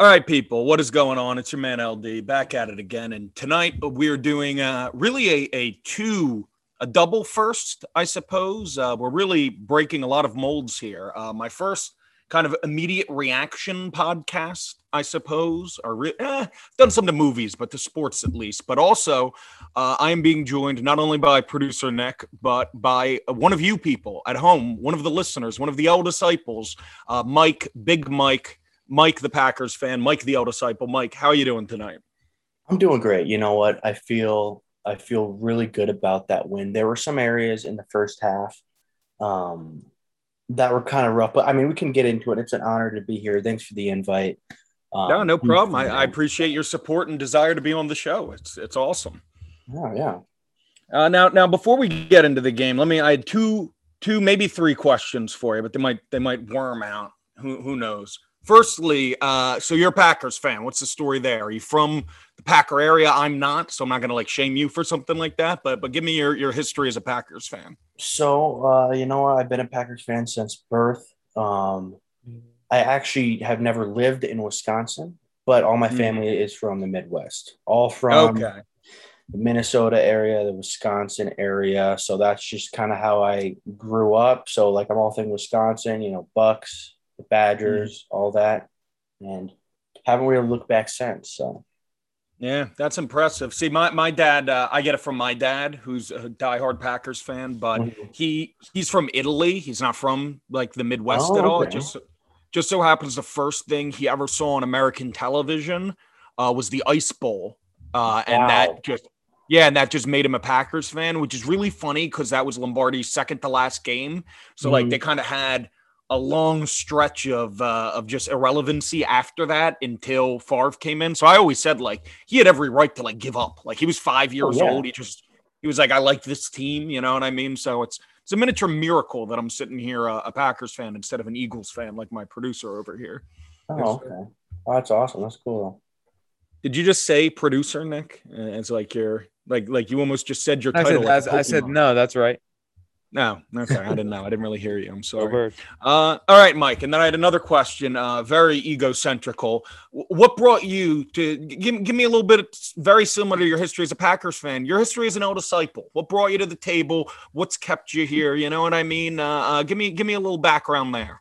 All right, people, what is going on? It's your man LD back at it again. And tonight we're doing uh, really a, a two, a double first, I suppose. Uh, we're really breaking a lot of molds here. Uh, my first kind of immediate reaction podcast, I suppose, or re- eh, done some to movies, but to sports at least. But also, uh, I am being joined not only by producer Nick, but by one of you people at home, one of the listeners, one of the L disciples, uh, Mike, Big Mike. Mike, the Packers fan, Mike, the disciple. Mike, how are you doing tonight? I'm doing great. You know what? I feel I feel really good about that win. There were some areas in the first half um, that were kind of rough, but I mean, we can get into it. It's an honor to be here. Thanks for the invite. Um, no, no problem. I, I, appreciate your support and desire to be on the show. It's it's awesome. Yeah, yeah. Uh, now, now before we get into the game, let me. I had two, two, maybe three questions for you, but they might they might worm out. Who who knows? Firstly, uh, so you're a Packers fan. What's the story there? Are you from the Packer area? I'm not, so I'm not going to like shame you for something like that. But but give me your your history as a Packers fan. So uh, you know, I've been a Packers fan since birth. Um, I actually have never lived in Wisconsin, but all my hmm. family mm. is from the Midwest, all from okay. the Minnesota area, the Wisconsin area. So that's just kind of how I grew up. So like I'm all thing Wisconsin, you know, Bucks, the Badgers, mm-hmm. all that, and haven't really looked back since. So. Yeah, that's impressive. See, my, my dad, uh, I get it from my dad, who's a diehard Packers fan, but mm-hmm. he he's from Italy. He's not from like the Midwest oh, at all. Okay. Just just so happens the first thing he ever saw on American television uh, was the Ice Bowl, uh, and wow. that just yeah, and that just made him a Packers fan, which is really funny because that was Lombardi's second to last game. So mm-hmm. like they kind of had a long stretch of uh, of just irrelevancy after that until Favre came in. So I always said like he had every right to like give up. Like he was five years oh, yeah. old. He just he was like I like this team. You know what I mean? So it's it's a miniature miracle that I'm sitting here uh, a Packers fan instead of an Eagles fan like my producer over here. Oh, okay. Oh, that's awesome. That's cool. Did you just say producer, Nick? It's like you're like like you almost just said your I title. Said, like I said no. That's right. No, okay. I didn't know. I didn't really hear you. I'm sorry. Uh, all right, Mike. And then I had another question, uh, very egocentrical. What brought you to give, give me a little bit very similar to your history as a Packers fan? Your history as an L disciple. What brought you to the table? What's kept you here? You know what I mean? Uh, uh, give me give me a little background there.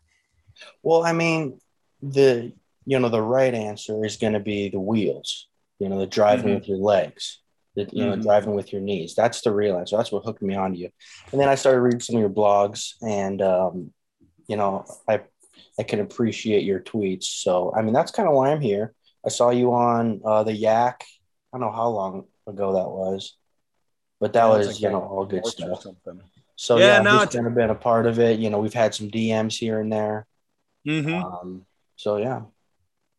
Well, I mean, the you know the right answer is going to be the wheels. You know, the driving mm-hmm. with your legs you know, mm-hmm. driving with your knees. That's the real answer. That's what hooked me onto you. And then I started reading some of your blogs, and um, you know, I I can appreciate your tweets. So I mean, that's kind of why I'm here. I saw you on uh, the Yak. I don't know how long ago that was, but that yeah, was like you know all good stuff. So yeah, yeah no, it's kind of been a part of it. You know, we've had some DMs here and there. Mm-hmm. Um, so yeah.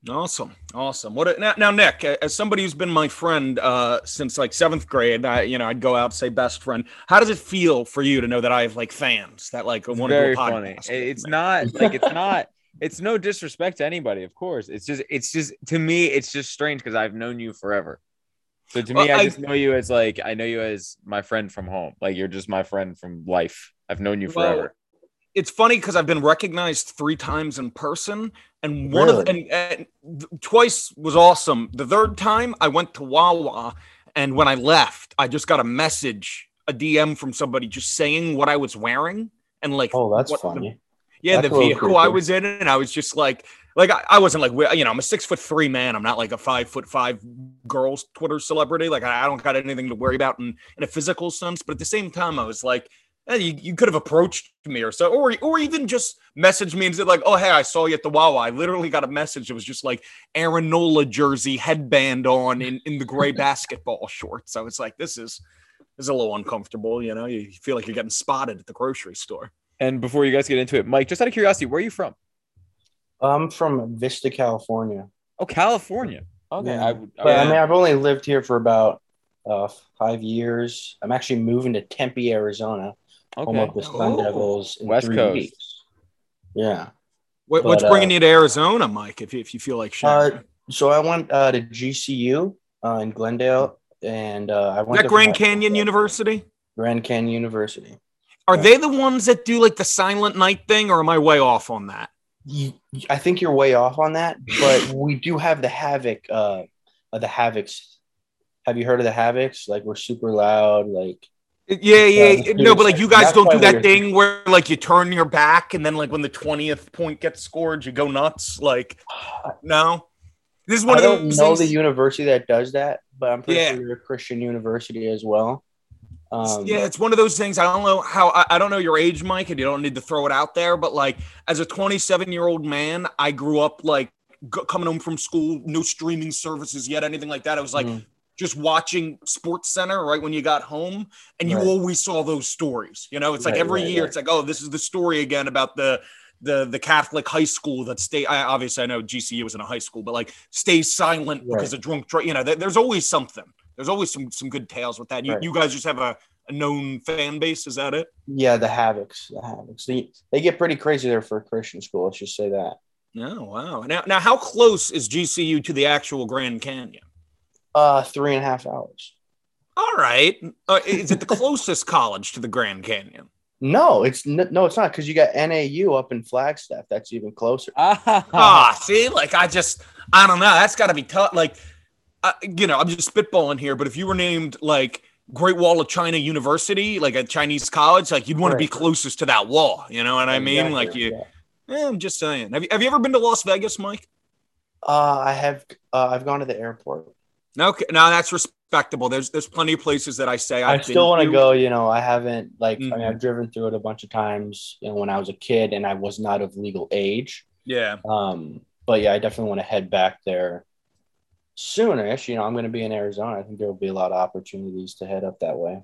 Awesome, awesome. What a, now, now, Nick, as somebody who's been my friend uh, since like seventh grade, I, you know, I'd go out say best friend. How does it feel for you to know that I have like fans that like want to do a podcast? Funny. It's not like it's not. It's no disrespect to anybody, of course. It's just, it's just to me, it's just strange because I've known you forever. So to well, me, I, I just know you as like I know you as my friend from home. Like you're just my friend from life. I've known you forever. Well, it's funny because I've been recognized three times in person, and one really? of and, and twice was awesome. The third time I went to Wawa, and when I left, I just got a message, a DM from somebody just saying what I was wearing, and like, oh, that's funny. The, yeah, that's the vehicle I was in, and I was just like, like I, I, wasn't like you know I'm a six foot three man. I'm not like a five foot five girls Twitter celebrity. Like I, I don't got anything to worry about in in a physical sense. But at the same time, I was like you, you could have approached me or so, or or even just messaged me and said like, "Oh, hey, I saw you at the Wawa." I literally got a message. It was just like Aaron Nola jersey, headband on, in in the gray basketball shorts. So it's like this is this is a little uncomfortable. You know, you feel like you're getting spotted at the grocery store. And before you guys get into it, Mike, just out of curiosity, where are you from? I'm from Vista, California. Oh, California. Okay, yeah. I, I, but, I mean, I've only lived here for about uh, five years. I'm actually moving to Tempe, Arizona okay. home of the Sun Devils in West three Coast. weeks. Yeah. What, but, what's bringing uh, you to Arizona, Mike? If you, if you feel like sharing. Uh, so I went uh, to GCU uh, in Glendale, and uh, I went that Grand Canyon University. Grand Canyon University. Are yeah. they the ones that do like the Silent Night thing, or am I way off on that? I think you're way off on that, but we do have the Havoc, uh, the Havocs. Have you heard of the Havocs? Like we're super loud, like yeah, yeah, no, but like you guys don't do that thing where like you turn your back and then like when the twentieth point gets scored, you go nuts. Like, no, this is one I of don't those. know things- the university that does that, but I'm pretty Yeah. sure you're a Christian university as well. Um, yeah, it's one of those things. I don't know how. I, I don't know your age, Mike, and you don't need to throw it out there. But like, as a 27 year old man, I grew up like coming home from school, no streaming services yet, anything like that. I was like Mhm. Just watching Sports Center right when you got home, and you Right. always saw those stories. You know, it's like every right, year, right. it's like, oh, this is the story again about the the the Catholic high school that stay. I, obviously, I know GCU isn't a high school, but like stays silent because Right. of drunk. You know, there- there's always something. There's always some some good tales with that. You, Right. you guys just have a, a known fan base. Is that it? yeah, the Havocs, the Havocs. They, they get pretty crazy there for a Christian school. Let's just say that. Oh wow! Now, now, how close is GCU to the actual Grand Canyon? Uh, three and a half hours. All right, uh, is it the closest college to the Grand Canyon? No, it's n- no, it's not because you got NAU up in Flagstaff. That's even closer. Ah, see, like I just, I don't know. That's got to be tough. Like, uh, you know, I'm just spitballing here, but if you were named like Great Wall of China University, like a Chinese college, like you'd want to be closest to that wall. You know what I mean? Exactly, Like you. yeah. Eh, I'm just saying. Have you, have you ever been to Las Vegas, Mike? Uh, I have. Uh, I've gone to the airport. Okay, no, that's respectable. There's there's plenty of places that I say I I've still want to go. You know, I haven't like. I mean, Mhm. I've driven through it a bunch of times. You know, when I was a kid and I was not of legal age. Yeah. Um, but yeah, I definitely want to head back there soonish. You know, I'm going to be in Arizona. I think there will be a lot of opportunities to head up that way.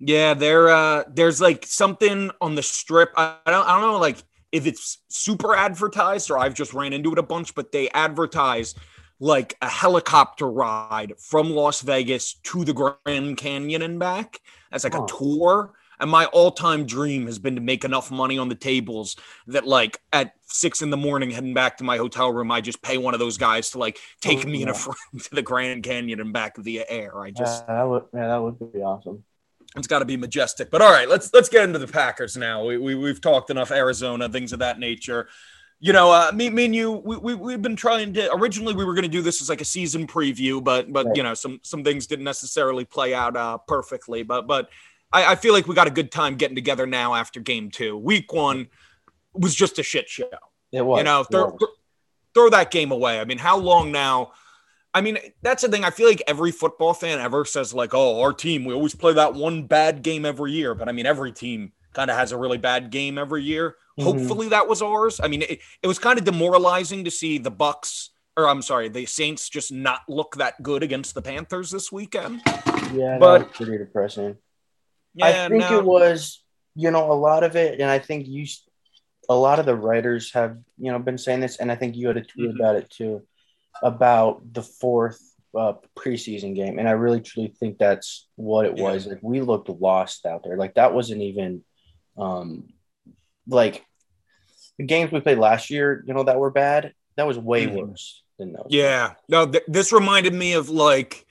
Yeah, there uh there's like something on the strip. I, I don't I don't know like if it's super advertised or I've just ran into it a bunch, but they advertise like a helicopter ride from Las Vegas to the Grand Canyon and back as like Huh. a tour. And my all-time dream has been to make enough money on the tables that like at six in the morning heading back to my hotel room, I just pay one of those guys to like take Oh, me and a friend to the Grand Canyon and back via air. I just Yeah, that would. Yeah, that would be awesome. it's got to be majestic. But all right, let's let's get into the Packers now. We, we we've talked enough Arizona things of that nature. You know, uh, me, me and you, we, we we've been trying to. Originally, we were going to do this as like a season preview, but but Right. you know, some some things didn't necessarily play out uh, perfectly. But but I, I feel like we got a good time getting together now after Game Two. Week One was just a shit show It was. you know, it throw, was. throw- throw that game away. I mean, how long now? I mean, that's the thing. I feel like every football fan ever says, like, oh, our team, we always play that one bad game every year. But I mean, every team kind of has a really bad game every year. Mhm. Hopefully that was ours. I mean, it, it was kind of demoralizing to see the Bucks, or I'm sorry, the Saints just not look that good against the Panthers this weekend. Yeah, but- that was pretty depressing. Yeah, I think no. it was, you know, a lot of it, and I think you, a lot of the writers have, you know, been saying this, and I think you had a tweet Mhm. about it too, about the fourth uh, preseason game, and I really truly think that's what it was. Like we looked lost out there. Like that wasn't even, um, like the games we played last year, you know, that were bad. That was way Mhm. worse than those. Yeah. No, th- this reminded me of like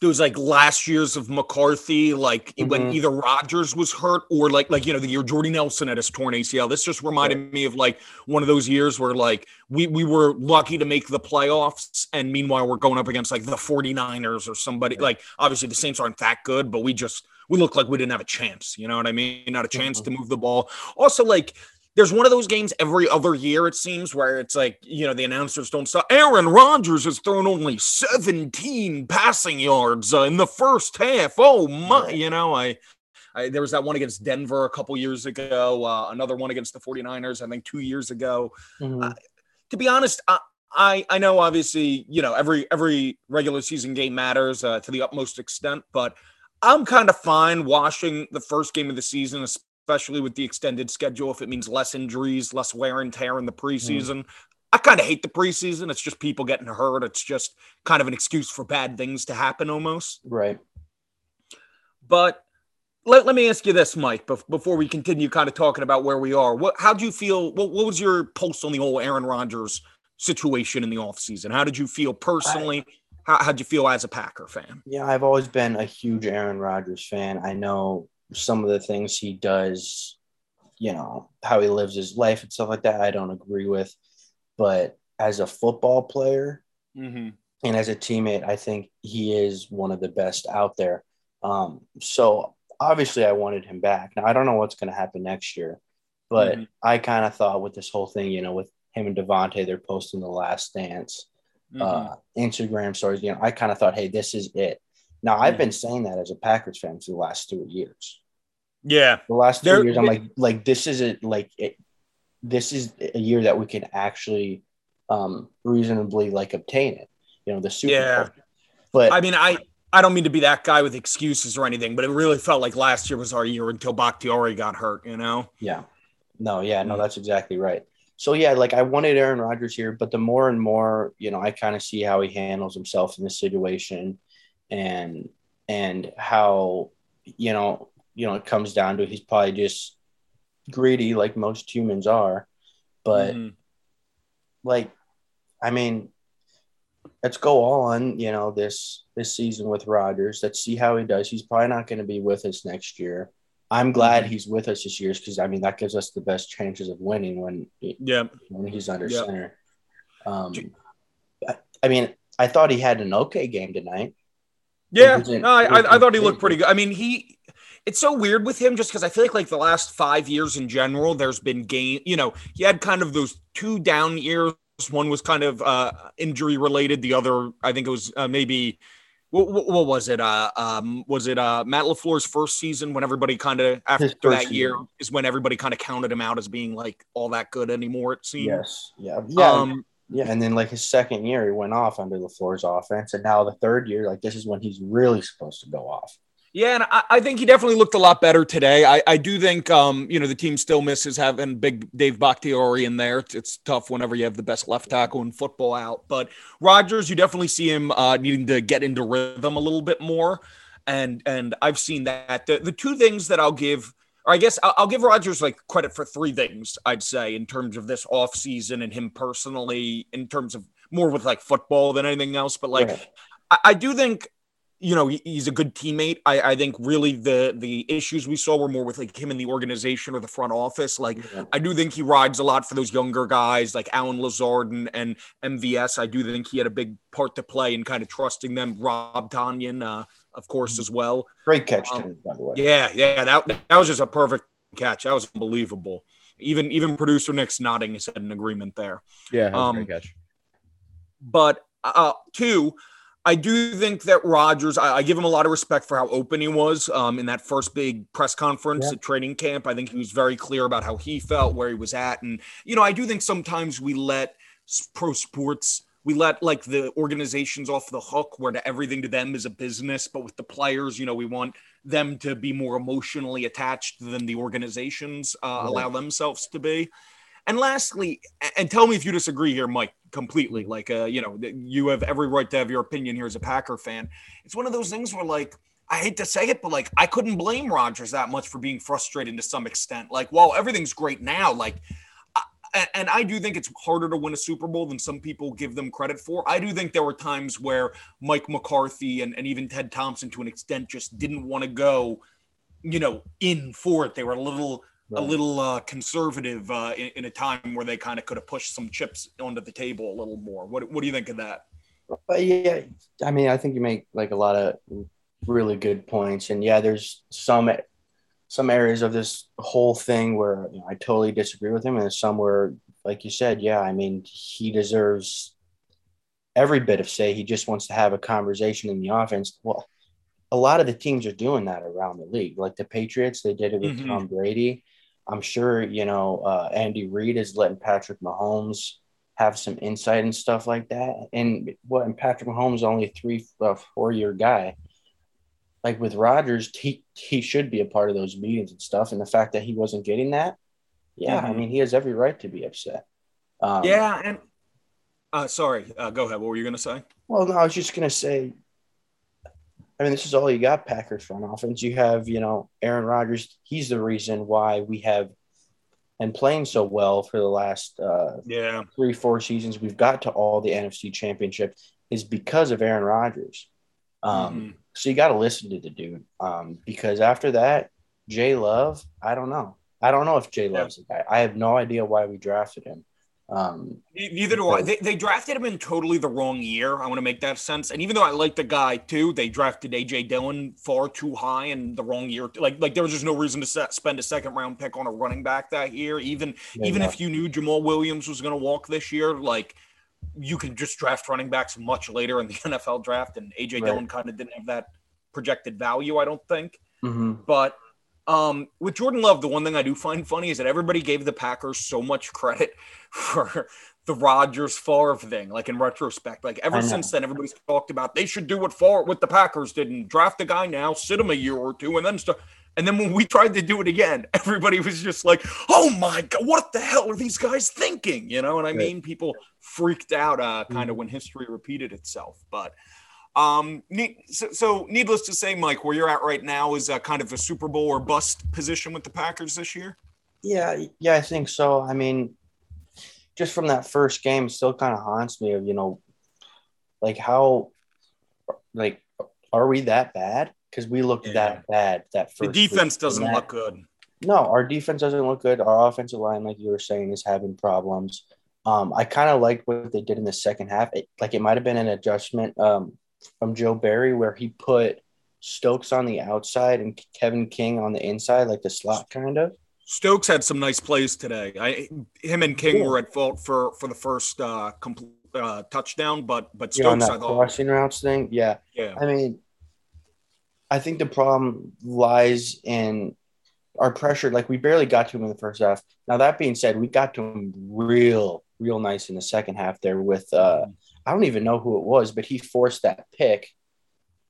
those like last years of McCarthy, like when Mhm. either Rodgers was hurt or like like you know the year Jordy Nelson had his torn ACL. This just reminded me of like one of those years where like we we were lucky to make the playoffs and meanwhile we're going up against like the 49ers or somebody like obviously the Saints aren't that good, but we just we look like we didn't have a chance, you know what I mean? Not a chance Mhm. to move the ball. Also like there's one of those games every other year, it seems, where it's like, you know, the announcers don't stop. Aaron Rodgers has thrown only 17 passing yards uh, in the first half. Oh, my. You know, I, I there was that one against Denver a couple years ago, uh, another one against the 49ers, I think two years ago. Mhm. To be honest, I, I, I know obviously, you know, every every regular season game matters uh, to the utmost extent, but I'm kind of fine watching the first game of the season, especially with the extended schedule, if it means less injuries, less wear and tear in the mm. preseason. I kind of hate the preseason. It's just people getting hurt. It's just kind of an excuse for bad things to happen almost. Right. But let, let me ask you this, Mike, before we continue kind of talking about where we are. What how do you feel? What, what was your pulse on the whole Aaron Rodgers situation in the offseason? How did you feel personally? How how'd you feel as a Packer fan? Yeah, I've always been a huge Aaron Rodgers fan. I know some of the things he does, you know, how he lives his life and stuff like that, I don't agree with. but as a football player Mm-hmm. and as a teammate, I think he is one of the best out there. Um, so obviously, I wanted him back. Now I don't know what's going to happen next year, but Mhm. I kind of thought with this whole thing, you know, with him and Davante, they're posting the last dance Mm-hmm. uh, Instagram stories. You know, I kind of thought, hey, this is it. Now I've Mhm. been saying that as a Packers fan for the last two years. yeah. The last two There- years, I'm like, like this is it. Like it, this is a year that we can actually um, reasonably like obtain it. You know, the Super Yeah. Bowl. But I mean, I I don't mean to be that guy with excuses or anything, but it really felt like last year was our year until Bakhtiari got hurt. You know. Yeah. No, yeah, no, Mm. that's exactly right. So yeah, like I wanted Aaron Rodgers here, but the more and more, you know, I kind of see how he handles himself in this situation and and how, you know, you know, it comes down to he's probably just greedy like most humans are. But Mhm. like I mean, let's go on, you know, this this season with Rodgers. Let's see how he does. He's probably not going to be with us next year. I'm glad Mhm. he's with us this year because I mean that gives us the best chances of winning when yeah. when he's under center. Um, I, I mean, I thought he had an okay game tonight. Yeah, no, I, I, I thought he looked pretty good. I mean, he. It's so weird with him, just because I feel like like the last five years in general, there's been game. You know, he had kind of those two down years. One was kind of uh, injury related. The other, I think it was uh, maybe. What, what, what was it? Uh, um, was it uh, Matt LaFleur's first season when everybody kind of after that year is when everybody kind of counted him out as being like all that good anymore? It seems. Yes, yeah, yeah, Um, yeah. And then like his second year, he went off under LaFleur's offense, and now the third year, like this is when he's really supposed to go off. Yeah, and I, I think he definitely looked a lot better today. I, I do think, um, you know, the team still misses having big Dave Bakhtiari in there. It's, it's tough whenever you have the best left tackle in football out. But Rodgers, you definitely see him uh, needing to get into rhythm a little bit more, and and I've seen that. The, the two things that I'll give, or I guess I'll, I'll give Rodgers like credit for three things. I'd say in terms of this off season and him personally, in terms of more with like football than anything else. But like, Right. I, I do think you know he's a good teammate. I, I think really the the issues we saw were more with like him in the organization or the front office. Like Yeah. I do think he rides a lot for those younger guys like Allen Lazard and, and MVS. I do think he had a big part to play in kind of trusting them. Rob Tonyan, uh, of course, as well. Great catch, Um, tonight, by the way. Yeah, yeah, that that was just a perfect catch. That was unbelievable. Even even producer Nick's nodding his head in agreement there. Yeah, that was a Um, great catch. But uh, two, I do think that Rodgers, I, I give him a lot of respect for how open he was um, in that first big press conference Yeah. at training camp. I think he was very clear about how he felt, where he was at. And, you know, I do think sometimes we let pro sports, we let like the organizations off the hook where to everything to them is a business. But with the players, you know, we want them to be more emotionally attached than the organizations uh, Right. allow themselves to be. And lastly, and tell me if you disagree here, Mike, completely. Like, uh, you know, you have every right to have your opinion here as a Packer fan. It's one of those things where, like, I hate to say it, but like, I couldn't blame Rodgers that much for being frustrated to some extent. Like, well, everything's great now. Like, I- and I do think it's harder to win a Super Bowl than some people give them credit for. I do think there were times where Mike McCarthy and, and even Ted Thompson, to an extent, just didn't want to go, you know, in for it. They were a little a little uh, conservative uh, in, in a time where they kind of could have pushed some chips onto the table a little more. What, what do you think of that? But yeah, I mean, I think you make like a lot of really good points, and yeah, there's some some areas of this whole thing where you know, I totally disagree with him, and there's some where, like you said, yeah, I mean, he deserves every bit of say. He just wants to have a conversation in the offense. Well, a lot of the teams are doing that around the league, like the Patriots. They did it with Mhm. Tom Brady. I'm sure you know uh, Andy Reid is letting Patrick Mahomes have some insight and stuff like that. And what? And Patrick Mahomes is only three, uh, four year guy. Like with Rodgers, he he should be a part of those meetings and stuff. And the fact that he wasn't getting that, yeah, I Mhm. mean, he has every right to be upset. Um, yeah, and uh, sorry, uh, go ahead. What were you going to say? Well, no, I was just gonna say. I mean, this is all you got, Packers front offense. You have, you know, Aaron Rodgers. He's the reason why we have, and playing so well for the last uh, Yeah, three, four seasons, we've got to all the NFC Championship is because of Aaron Rodgers. Um, Mhm. So you got to listen to the dude um, because after that, Jay Love, I don't know. I don't know if Jay Yeah. Love's the guy. I have no idea why we drafted him. Um, Neither do I. They, they drafted him in totally the wrong year. I want to make that sense. And even though I like the guy too, they drafted AJ Dillon far too high in the wrong year. Like like there was just no reason to set, spend a second round pick on a running back that year. Even yeah, even yeah. if you knew Jamaal Williams was going to walk this year, like you can just draft running backs much later in the NFL draft. And AJ right. Dillon kind of didn't have that projected value, I don't think. Mm-hmm. But um, with Jordan Love, the one thing I do find funny is that everybody gave the Packers so much credit for the Rodgers Favre thing. Like in retrospect, like ever since then, everybody's talked about they should do what Favre, what the Packers did and draft a guy now, sit him a year or two, and then start. And then when we tried to do it again, everybody was just like, "Oh my god, what the hell are these guys thinking?" You know, and I mean, people freaked out uh, kind of mm-hmm. when history repeated itself. But um, so, so, needless to say, Mike, where you're at right now is a kind of a Super Bowl or bust position with the Packers this year. Yeah, yeah, I think so. I mean, just from that first game, still kind of haunts me of you know, like how, like, are we that bad? Because we looked yeah. that bad that first. The defense doesn't look good. No, our defense doesn't look good. Our offensive line, like you were saying, is having problems. Um, I kind of liked what they did in the second half. It, like it might have been an adjustment. Um, from Joe Barry where he put Stokes on the outside and Kevin King on the inside, like the slot kind of. Stokes had some nice plays today. I, him and King yeah. were at fault for for the first uh, complete uh, touchdown, but but Stokes yeah, on that crossing routes thing, yeah, yeah. I mean, I think the problem lies in our pressure. Like we barely got to him in the first half. Now that being said, we got to him real, real nice in the second half there with uh, I don't even know who it was, but he forced that pick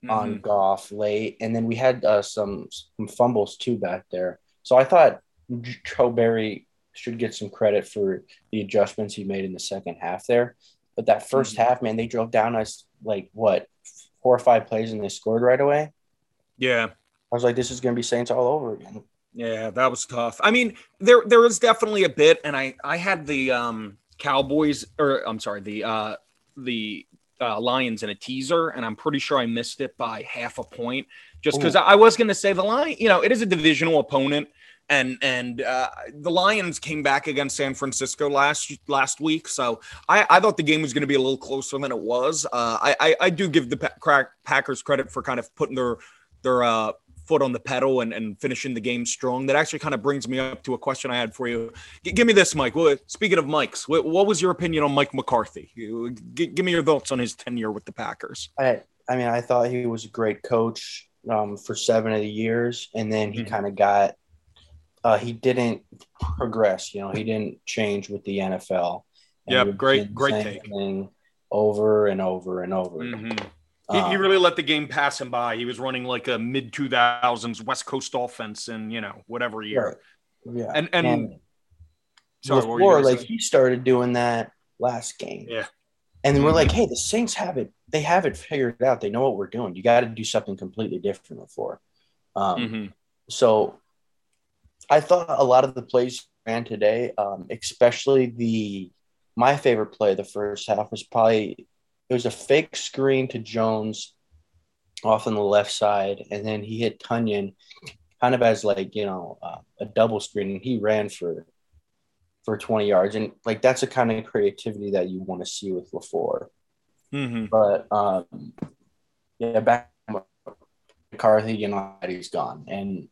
mm-hmm. on Goff late, and then we had uh, some some fumbles too back there. So I thought Joe Barry should get some credit for the adjustments he made in the second half there. But that 1st mm-hmm. half, man, they drove down us like what four or five plays and they scored right away. Yeah, I was like, this is going to be Saints all over again. Yeah, that was tough. I mean, there there was definitely a bit, and I I had the um Cowboys or I'm sorry, the uh the uh, Lions in a teaser, and I'm pretty sure I missed it by half a point. Just because I was going to say the Lion, you know, it is a divisional opponent, and and uh, the Lions came back against San Francisco last last week, so I, I thought the game was going to be a little closer than it was. Uh, I, I, I do give the Packers credit for kind of putting their their uh, foot on the pedal and, and finishing the game strong. That actually kind of brings me up to a question I had for you. G- give me this, Mike. Well, speaking of Mike's, what, what, was your opinion on Mike McCarthy? G- give me your thoughts on his tenure with the Packers. I, I mean, I thought he was a great coach um, for seven of the years, and then he mm-hmm. kind of got. Uh, he didn't progress. You know, he didn't change with the NFL. Yeah, great, great take. Over and over and over. Mm-hmm. He, he, um, really let the game pass him by. He was running like a mid 2000s West Coast offense in, you know, whatever year. Right. Yeah. And, and, and sorry, before, like he started doing that last game. Yeah. And then we're like, hey, the Saints have it. They have it figured out. They know what we're doing. You got to do something completely different before. Um, mm-hmm. So I thought a lot of the plays ran today, um, especially the my favorite play the first half was probably it was a fake screen to Jones off on the left side, and then he hit Tonyan kind of as like you know uh, a double screen, and he ran for for 20 yards, and like that's the kind of creativity that you want to see with LaFleur. Mm-hmm. But um, yeah, back McCarthy, you know, he's gone, and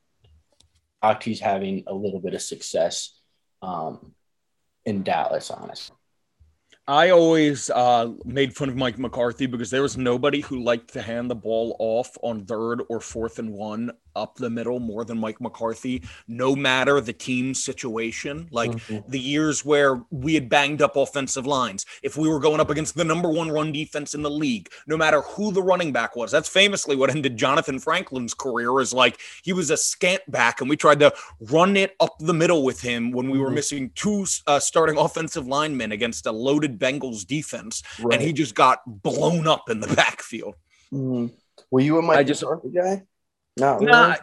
Octie's having a little bit of success um, in Dallas, honestly. I always uh, made fun of Mike McCarthy because there was nobody who liked to hand the ball off on third or fourth and one up the middle more than Mike McCarthy, no matter the team situation. Like mm-hmm. the years where we had banged up offensive lines, if we were going up against the number one run defense in the league, no matter who the running back was. That's famously what ended Jonathan Franklin's career. Is like he was a scat back, and we tried to run it up the middle with him when we were mm-hmm. missing two uh, starting offensive linemen against a loaded Bengals defense, right. and he just got blown up in the backfield. Mm-hmm. Were you a Mike I just, guy? No, nah,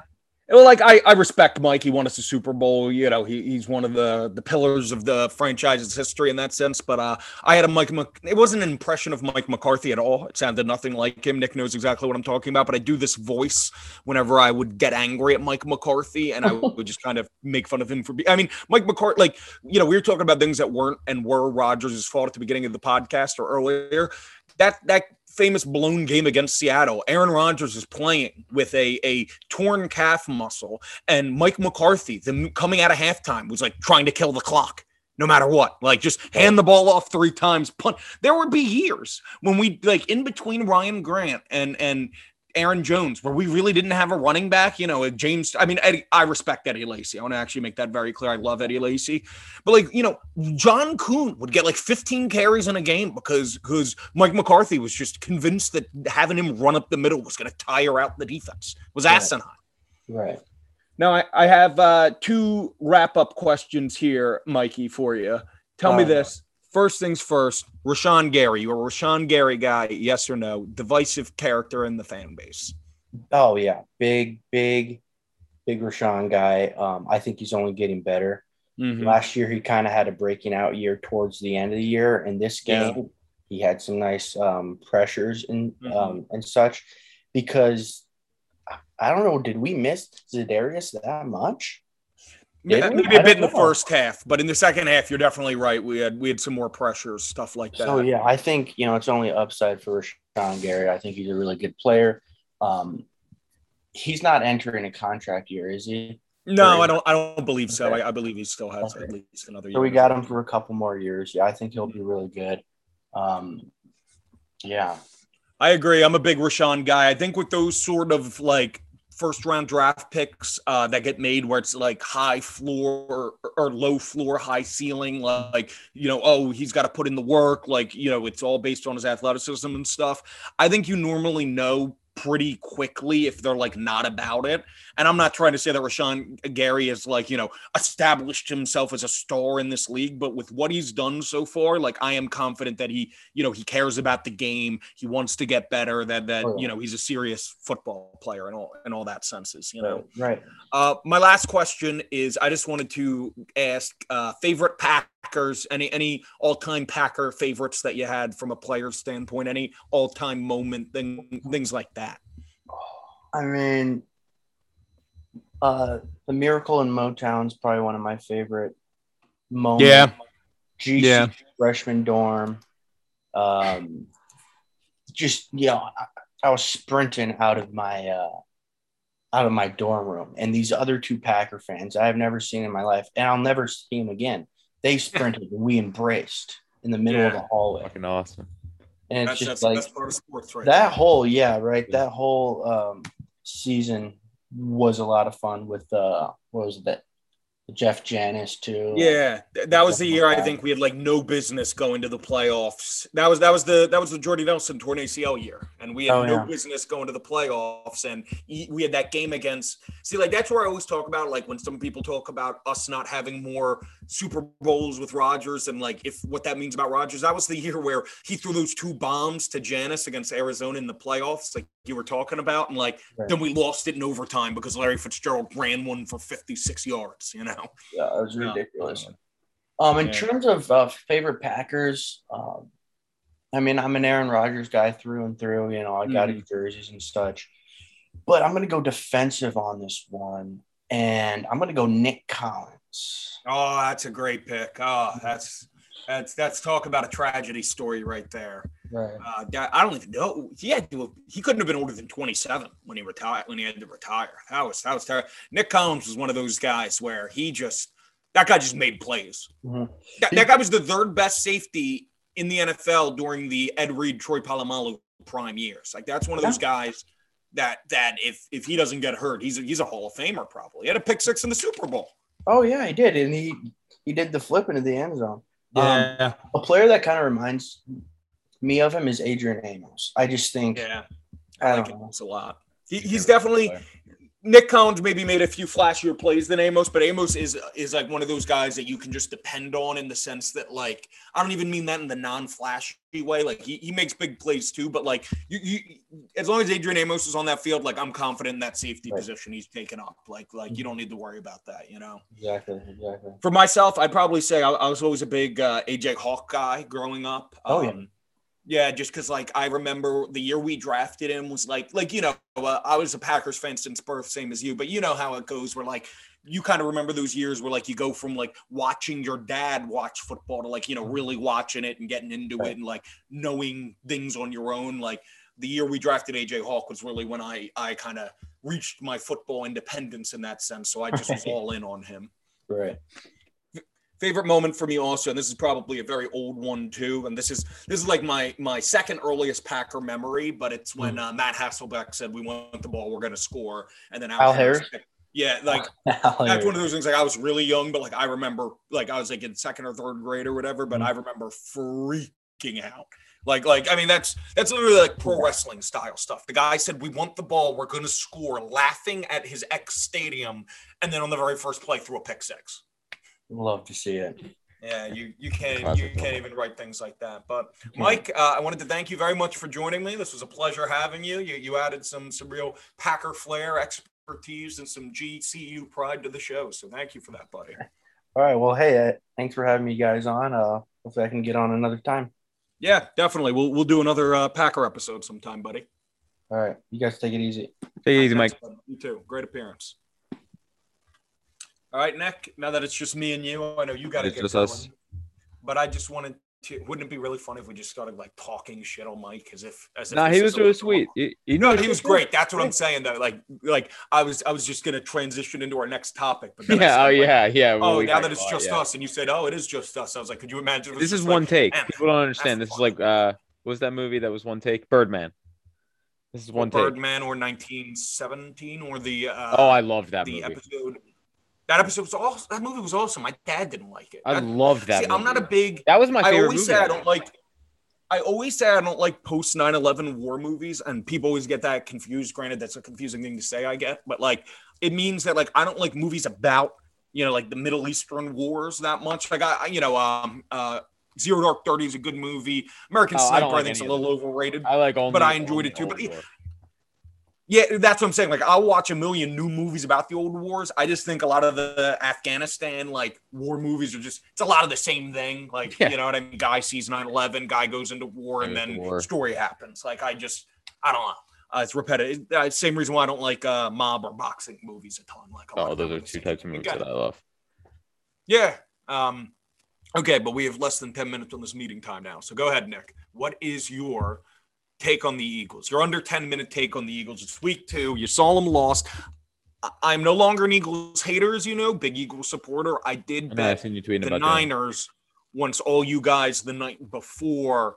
well, like I, I respect Mike. He won us a Super Bowl. You know, he, he's one of the the pillars of the franchise's history in that sense. But uh, I had a Mike. Mc, it wasn't an impression of Mike McCarthy at all. It sounded nothing like him. Nick knows exactly what I'm talking about. But I do this voice whenever I would get angry at Mike McCarthy, and I would just kind of make fun of him for. Be- I mean, Mike McCarthy. Like you know, we were talking about things that weren't and were Rodgers' fault at the beginning of the podcast or earlier. That that famous blown game against Seattle, Aaron Rodgers is playing with a, a torn calf muscle, and Mike McCarthy, the coming out of halftime, was like trying to kill the clock. No matter what, like just hand the ball off three times. Punt. There would be years when we like in between Ryan Grant and and Aaron Jones, where we really didn't have a running back. You know, James. I mean, Eddie, I respect Eddie Lacy. I want to actually make that very clear. I love Eddie Lacy, but like you know, John Kuhn would get like 15 carries in a game because because Mike McCarthy was just convinced that having him run up the middle was going to tire out the defense. Was right. asinine. Right. Now I, I have uh, two wrap up questions here, Mikey, for you. Tell uh, me this first things first, Rashan Gary. You're a Rashan Gary guy, yes or no? Divisive character in the fan base. Oh yeah, big, big, big Rashan guy. Um, I think he's only getting better. Mm-hmm. Last year he kind of had a breaking out year towards the end of the year. In this game, yeah. he had some nice um, pressures and mm-hmm. um, and such. Because I don't know, did we miss Za'Darius that much? Yeah, maybe a bit in the first half, but in the second half, you're definitely right. We had we had some more pressures, stuff like that. So yeah, I think you know it's only upside for Sean Gary. I think he's a really good player. Um, he's not entering a contract year, is he? No, I don't. I don't believe so. Okay. I, I, believe he still has okay. at least another year. So we got him for a couple more years. Yeah, I think he'll be really good. Um, yeah, I agree. I'm a big Rashan guy. I think with those sort of like first round draft picks uh, that get made where it's like high floor or, or low floor, high ceiling. Like, you know, oh, he's got to put in the work. Like, you know, it's all based on his athleticism and stuff. I think you normally know pretty quickly if they're like not about it. And I'm not trying to say that Rashan Gary has like, you know, established himself as a star in this league, but with what he's done so far, like I am confident that he, you know, he cares about the game. He wants to get better, that that, oh, yeah. you know, he's a serious football player and all in all that senses, you know. Right. Uh my last question is I just wanted to ask uh favorite Packers, any any all-time Packer favorites that you had from a player standpoint, any all-time moment thing, things like that. I mean, uh, the Miracle in Motown is probably one of my favorite moments. Yeah. GC yeah. freshman dorm. Um, just you know, I, I, was sprinting out of my uh, out of my dorm room, and these other two Packer fans I have never seen in my life, and I'll never see them again. They sprinted, and we embraced in the middle yeah. of the hallway. Fucking awesome. And it's that's, just that's like sports, right that whole, yeah, right. That whole um, season was a lot of fun with uh what was that Jeff Janis too. Yeah, that was the year I think we had like no business going to the playoffs. That was that was the that was the Jordy Nelson torn ACL year, and we had oh, no yeah. business going to the playoffs. And we had that game against. See, like that's where I always talk about like when some people talk about us not having more Super Bowls with Rodgers and like if what that means about Rodgers. That was the year where he threw those two bombs to Janis against Arizona in the playoffs, like you were talking about, and like right. then we lost it in overtime because Larry Fitzgerald ran one for 56 yards. You know. Yeah, it was ridiculous. Um, in yeah. terms of uh, favorite Packers, um, I mean, I'm an Aaron Rodgers guy through and through. You know, I got mm. his jerseys and such. But I'm going to go defensive on this one, and I'm going to go Nick Collins. Oh, that's a great pick. Oh, that's that's that's talk about a tragedy story right there. Right. Uh, I don't even know. He had to, he couldn't have been older than 27 when he retired when he had to retire. That was that was terrible. Nick Collins was one of those guys where he just that guy just made plays. Mm-hmm. That, that, guy was the third best safety in the NFL during the Ed Reed, Troy Polamalu prime years. Like that's one of those guys that that if if he doesn't get hurt, he's a, he's a Hall of Famer probably. He had a pick six in the Super Bowl. Oh yeah, he did, and he he did the flip into the end zone. Yeah. Um, a player that kind of reminds me of him is Adrian Amos. I just think. Yeah. I, I like him a lot. He, he's definitely Nick Collins maybe made a few flashier plays than Amos, but Amos is is like one of those guys that you can just depend on in the sense that like I don't even mean that in the non-flashy way. Like he, he makes big plays too, but like you, you as long as Adrian Amos is on that field, like I'm confident in that safety right. position he's taken up. Like like you don't need to worry about that, you know. Exactly, exactly. For myself, I'd probably say I, I was always a big uh, AJ Hawk guy growing up. Oh. Um, yeah, just because like I remember the year we drafted him was like like you know uh, I was a Packers fan since birth, same as you, but you know how it goes. Where like you kind of remember those years where like you go from like watching your dad watch football to like you know mm-hmm. really watching it and getting into it and like knowing things on your own. Like the year we drafted AJ Hawk was really when I I kind of reached my football independence in that sense. So I just was all in on him. Right favorite moment for me also and this is probably a very old one too and this is this is like my my second earliest packer memory but it's when mm. uh, matt hasselbeck said we want the ball we're going to score and then al, al harris yeah like that's one of those things like i was really young but like i remember like i was like in second or third grade or whatever but mm. i remember freaking out like, like I mean, that's that's literally like pro wrestling style stuff. The guy said, "We want the ball. We're going to score," laughing at his ex stadium, and then on the very first play, threw a pick six. Love to see it. Yeah, you you can't you can't even write things like that. But Mike, uh, I wanted to thank you very much for joining me. This was a pleasure having you. You you added some some real Packer flair, expertise, and some GCU pride to the show. So thank you for that, buddy. All right. Well, hey, uh, thanks for having me guys on. Uh, hopefully, I can get on another time. Yeah, definitely. We'll we'll do another uh, Packer episode sometime, buddy. All right. You guys take it easy. Take it easy, Mike. You too. Great appearance. All right, Nick. Now that it's just me and you, I know you got to get just going, us. But I just wanted to. Wouldn't it be really funny if we just started like talking shit on Mike as if as if nah, he was really sweet. You, know, he was great. That's what I'm saying though. Like like I was I was just gonna transition into our next topic. But yeah, said, oh like, yeah, yeah. Well, oh, now that it's just us, and you said, oh, it is just us. I was like, could you imagine? This is one like, take. People don't understand. This fun. is like uh, what was that movie that was one take? Birdman. This is one Birdman take. Birdman or 1917 or the. Uh, oh, I love that the movie. episode that episode was awesome. That movie was awesome. My dad didn't like it. I, I loved that. See, movie. I'm not a big. That was my favorite. I always say I don't like. I always say I don't like post 9/11 war movies, and people always get that confused. Granted, that's a confusing thing to say, I get, but like it means that like I don't like movies about you know like the Middle Eastern wars that much. Like I, you know, um, uh, Zero Dark Thirty is a good movie. American oh, Sniper, I, like I think, is a little overrated. I like all, but I enjoyed it too. But yeah, that's what I'm saying. Like, I'll watch a million new movies about the old wars. I just think a lot of the Afghanistan like war movies are just it's a lot of the same thing. Like, yeah. you know what I mean? Guy sees 9/11, guy goes into war, and then war. story happens. Like, I just I don't know. Uh, it's repetitive. Uh, same reason why I don't like uh, mob or boxing movies a ton. Like, oh, those are two types of movies that I love. Yeah. Um, okay, but we have less than 10 minutes on this meeting time now. So go ahead, Nick. What is your take on the Eagles. Your under 10 minute take on the Eagles. It's week two. You saw them lost. I'm no longer an Eagles hater, as you know, big Eagles supporter. I did bet the Niners that. once all you guys the night before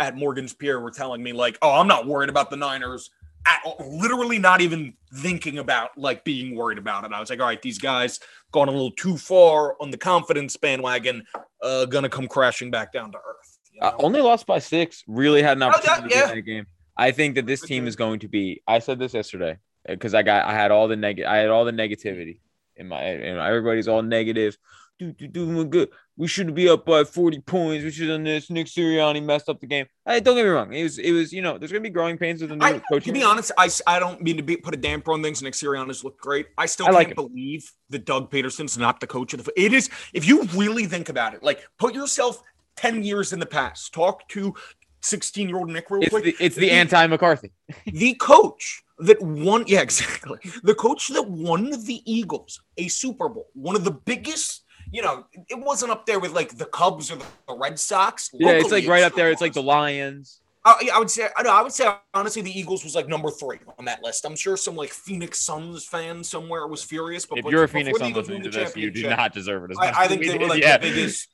at Morgan's Pier were telling me, like, oh, I'm not worried about the Niners. At all. literally not even thinking about like being worried about it. I was like, all right, these guys gone a little too far on the confidence bandwagon, uh, gonna come crashing back down to earth. Uh, only lost by six. Really had an opportunity oh, yeah. in that game. I think that this team is going to be. I said this yesterday because I got I had all the negative. I had all the negativity in my. You know, everybody's all negative. Do do do good. We should be up by forty points. We should have done this. Nick Sirianni messed up the game. Hey, don't get me wrong. It was it was you know there's gonna be growing pains with the new I, coach. To be honest, I, I don't mean to be, put a damper on things. Nick Sirianni's looked great. I still I can't like believe that Doug Pederson's not the coach of the. It is if you really think about it, like put yourself 10 years in the past. Talk to 16 year old Nick real it's quick. The, it's the, the anti McCarthy. the coach that won, yeah, exactly. The coach that won the Eagles a Super Bowl, one of the biggest, you know, it wasn't up there with like the Cubs or the Red Sox. Yeah, it's like right up there. It's like the Lions. Uh, I, I would say I, know, I would say honestly the Eagles was like number three on that list. I'm sure some like Phoenix Suns fan somewhere was furious. But if you're a Phoenix Suns fan, you do not deserve it. I, I, think they were like yeah. the biggest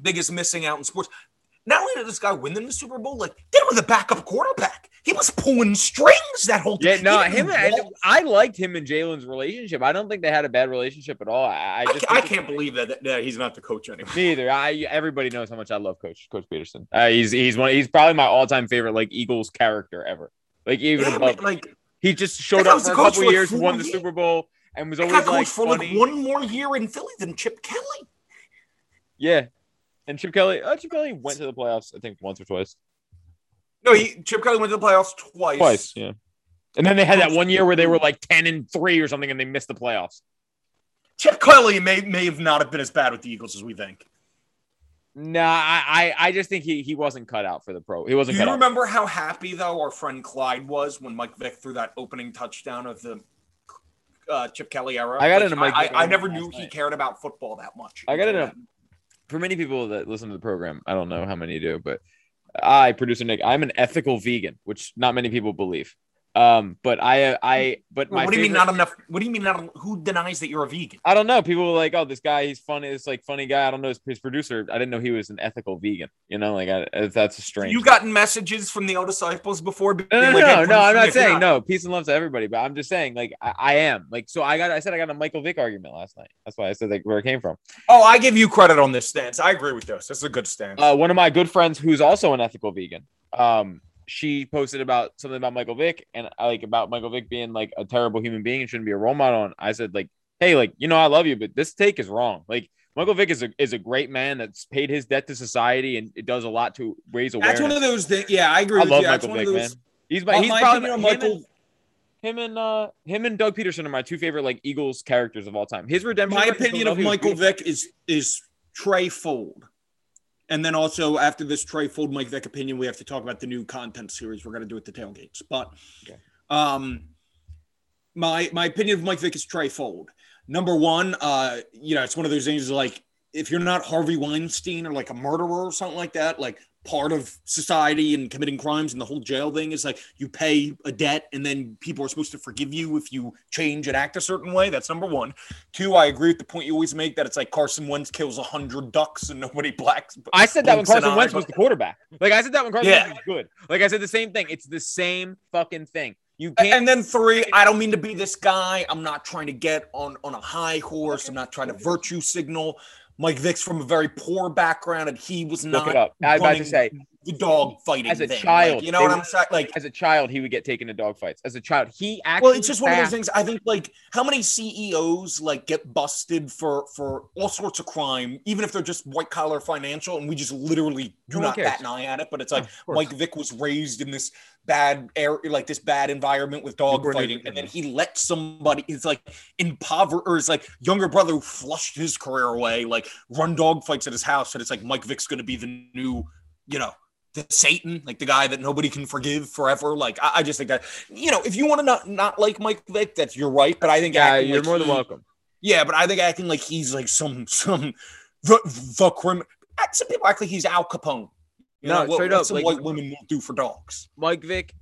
biggest missing out in sports. Not only did this guy win them the Super Bowl, like did it with a backup quarterback. He was pulling strings that whole time. Yeah, no, him. And, I liked him and Jalen's relationship. I don't think they had a bad relationship at all. I, I, I can't believe that, that, he's not the coach anymore. Neither. I everybody knows how much I love Coach Coach Pederson. Uh, he's he's one. He's probably my all time favorite like Eagles character ever. Like even yeah, above, like He just showed up for a couple for, like, years, won the years. Super Bowl, and was always like for funny. like one more year in Philly than Chip Kelly. Yeah, and Chip Kelly. Uh, Chip Kelly went to the playoffs, I think, once or twice. No, he, Chip Kelly went to the playoffs twice. Twice, yeah. And then they had that one year where they were like ten and three or something, and they missed the playoffs. Chip Kelly may may have not have been as bad with the Eagles as we think. Nah, I, I, I just think he he wasn't cut out for the pro. He wasn't Do you cut out. remember how happy though our friend Clyde was when Mike Vick threw that opening touchdown of the uh, Chip Kelly era? I got Like, into Mike I, I, I never knew he cared about football that much. I got into for many people that listen to the program, I don't know how many do, but I, producer Nick, I'm an ethical vegan, which not many people believe. Um, but I, I, but my what do you mean not enough? What do you mean not? Who denies that you're a vegan? I don't know. People were like, "Oh, this guy, he's funny. This like funny guy." I don't know his, his producer. I didn't know he was an ethical vegan. You know, like I, that's strange. You gotten messages from the old disciples before? no, no, like, hey, no, no, I'm not saying no. Peace and love to everybody, but I'm just saying, like, I, I am like, so I got, I said I got a Michael Vick argument last night. That's why I said like where it came from. Oh, I give you credit on this stance. I agree with this. This is a good stance. Uh, one of my good friends who's also an ethical vegan. Um, she posted about something about Michael Vick and I like about Michael Vick being like a terrible human being and shouldn't be a role model. And I said, like, hey, like, you know, I love you, but this take is wrong. Like Michael Vick is a is a great man that's paid his debt to society and it does a lot to raise awareness. That's one of those things. Yeah, I agree I with love you. Michael Vick, of man. He's my Uh, he's my probably him, Michael. and, him and uh him and Doug Pederson are my two favorite like Eagles characters of all time. His redemption. My opinion of Michael. Vick is is Trey Fold. And then also after this Trey Fold Mike Vick opinion, we have to talk about the new content series we're gonna do at the tailgates. But Okay. um my my opinion of Mike Vick is Trey Fold. Number one, uh, you know, it's one of those things like if you're not Harvey Weinstein or like a murderer or something like that, like part of society and committing crimes and the whole jail thing is like you pay a debt and then people are supposed to forgive you if you change and act a certain way. That's number one. Two, I agree with the point you always make that it's like Carson Wentz kills a hundred ducks and nobody blacks. I said that when Carson Wentz was the quarterback. Like I said that when Carson Yeah. Wentz was good. Like I said the same thing. It's the same fucking thing. You can't. And then three, I don't mean to be this guy. I'm not trying to get on on a high horse. I'm not trying to virtue signal. Mike Vick's from a very poor background, and he was not. Look it up. I was about to say, the dog fighting As a thing. child, Like, you know what were- I'm saying? Like, as a child, he would get taken to dog fights. As a child, he actually. well, it's just one of those things. I think like how many CEOs like get busted for for all sorts of crime, even if they're just white collar financial, and we just literally do No not cares. bat an eye at it. But it's like. Mike Vick was raised in this bad air, like this bad environment with dog fighting, and then he let somebody, his like impoverished or his like younger brother who flushed his career away, like run dog fights at his house, and it's like Mike Vick's going to be the new, you know. The Satan, like the guy that nobody can forgive forever. Like I, I just think that, you know, if you want to not not like Mike Vick, that's you're right. But I think Yeah, you're like more than he- welcome. yeah, but I think acting like he's like some some the the criminal. Some people act like he's Al Capone. You No, know, what, straight what up, some like- white women will do for dogs. Mike Vick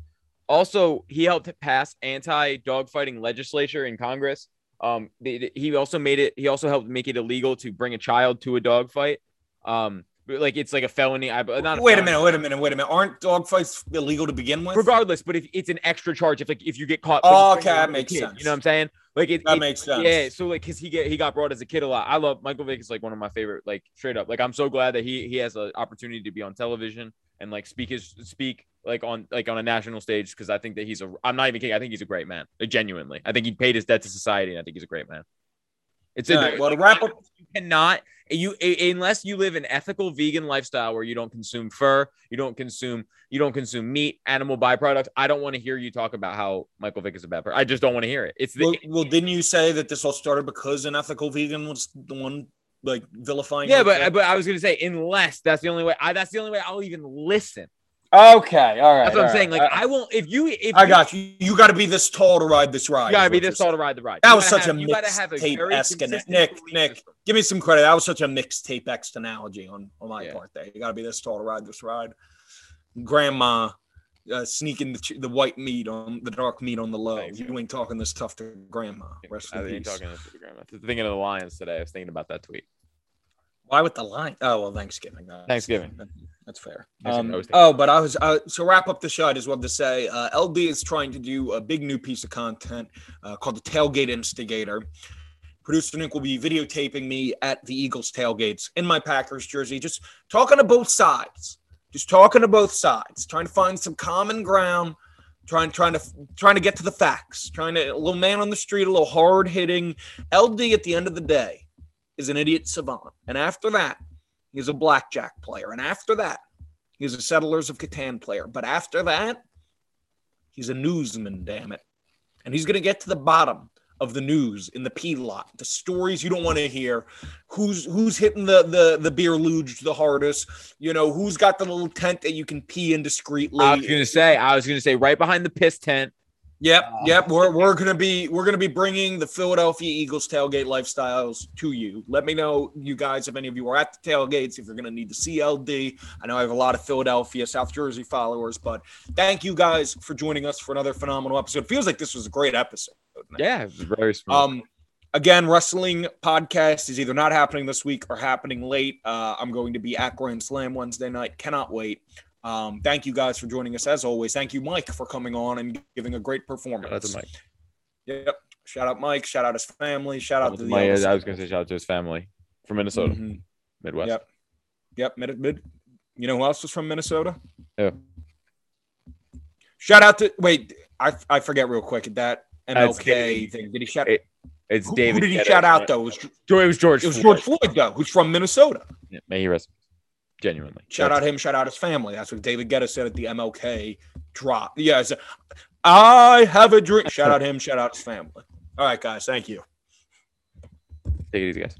also he helped pass anti-dogfighting legislature in Congress. Um, they- they- he also made it. He also helped make it illegal to bring a child to a dogfight. Um, like it's like a felony. I not Wait a minute, wait a minute, wait a minute. Aren't dog fights illegal to begin with? Regardless, but if it's an extra charge, if like if you get caught, Oh, okay, that makes kid, sense. You know what I'm saying? Like it, that it- makes sense. Yeah, so like, cause he get he got brought as a kid a lot. I love Michael Vick is like one of my favorite, like straight up. Like I'm so glad that he he has an opportunity to be on television and like speak his speak like on like on a national stage because I think that he's a. I'm not even kidding. I think he's a great man. Like, genuinely, I think he paid his debt to society, and I think he's a great man. It's a, All right, well, to wrap up, you cannot you unless you live an ethical vegan lifestyle where you don't consume fur, you don't consume you don't consume meat, animal byproducts. I don't want to hear you talk about how Michael Vick is a bad person. I just don't want to hear it. It's the well, well, didn't you say that this all started because an ethical vegan was the one like vilifying? yeah, but but I was gonna say unless that's the only way. I that's the only way I'll even listen. Okay, all right. That's what I'm saying. right. Like I, I won't if you if I got you. You got to be this tall to ride this ride. You gotta be this tall to ride the ride. That You was such have- a you gotta have a very mixtape-esque ana- Nick, Nick. Give me some credit. That was such a mixtape X analogy on, on my Yeah. part there. You got to be this tall to ride this ride. Grandma uh, sneaking the, the white meat on the dark meat on the low. Thanks, you ain't talking this stuff to grandma. Rest I think peace. talking to Instagram. I was thinking of the Lions today. I was thinking about that tweet. Why with the line? Oh well, Thanksgiving. That's- Thanksgiving. That's fair. Um, I was thinking- oh, but I was uh, so wrap up the show. I just wanted to say uh, LD is trying to do a big new piece of content uh, called the Tailgate Instigator. Producer Nick will be videotaping me at the Eagles tailgates in my Packers jersey, just talking to both sides, just talking to both sides, trying to find some common ground trying trying to trying to get to the facts, trying to a little man on the street, a little hard hitting. LD at the end of the day is an idiot savant, and after that, he's a blackjack player, and after that, he's a Settlers of Catan player, but after that, he's a newsman. Damn it, and he's gonna get to the bottom of the news in the P lot, the stories you don't want to hear, who's who's hitting the the the beer luge the hardest, you know, who's got the little tent that you can pee in discreetly. I was gonna say, I was gonna say, right behind the piss tent. Yep, uh, yep. We're, we're gonna be we're gonna be bringing the Philadelphia Eagles tailgate lifestyles to you. Let me know, you guys, if any of you are at the tailgates, if you're gonna need the CLD. I know I have a lot of Philadelphia, South Jersey followers, but thank you guys for joining us for another phenomenal episode. It feels like this was a great episode. Yeah, it was very smooth. Um, again, wrestling podcast is either not happening this week or happening late. Uh, I'm going to be at Grand Slam Wednesday night. Cannot wait. Um, thank you guys for joining us as always. Thank you, Mike, for coming on and giving a great performance. To Mike. Yep. Shout out Mike. Shout out his family. Shout, out, out to the. My, I was going to say shout out to his family from Minnesota, mm-hmm. Midwest. Yep. Yep. Mid, mid. You know who else was from Minnesota? Yeah. Shout out to wait. I I forget real quick that MLK thing. Did he shout? It, it's who, David. Who did he shout out though? It was, it was George. It was George Floyd. Floyd though, who's from Minnesota. Yeah, may he rest. Genuinely. Shout That's out him. Shout out his family. That's what David Guetta said at the MLK drop. Yeah, I have a dream. Shout out him. Shout out his family. All right, guys. Thank you. Take it easy, guys.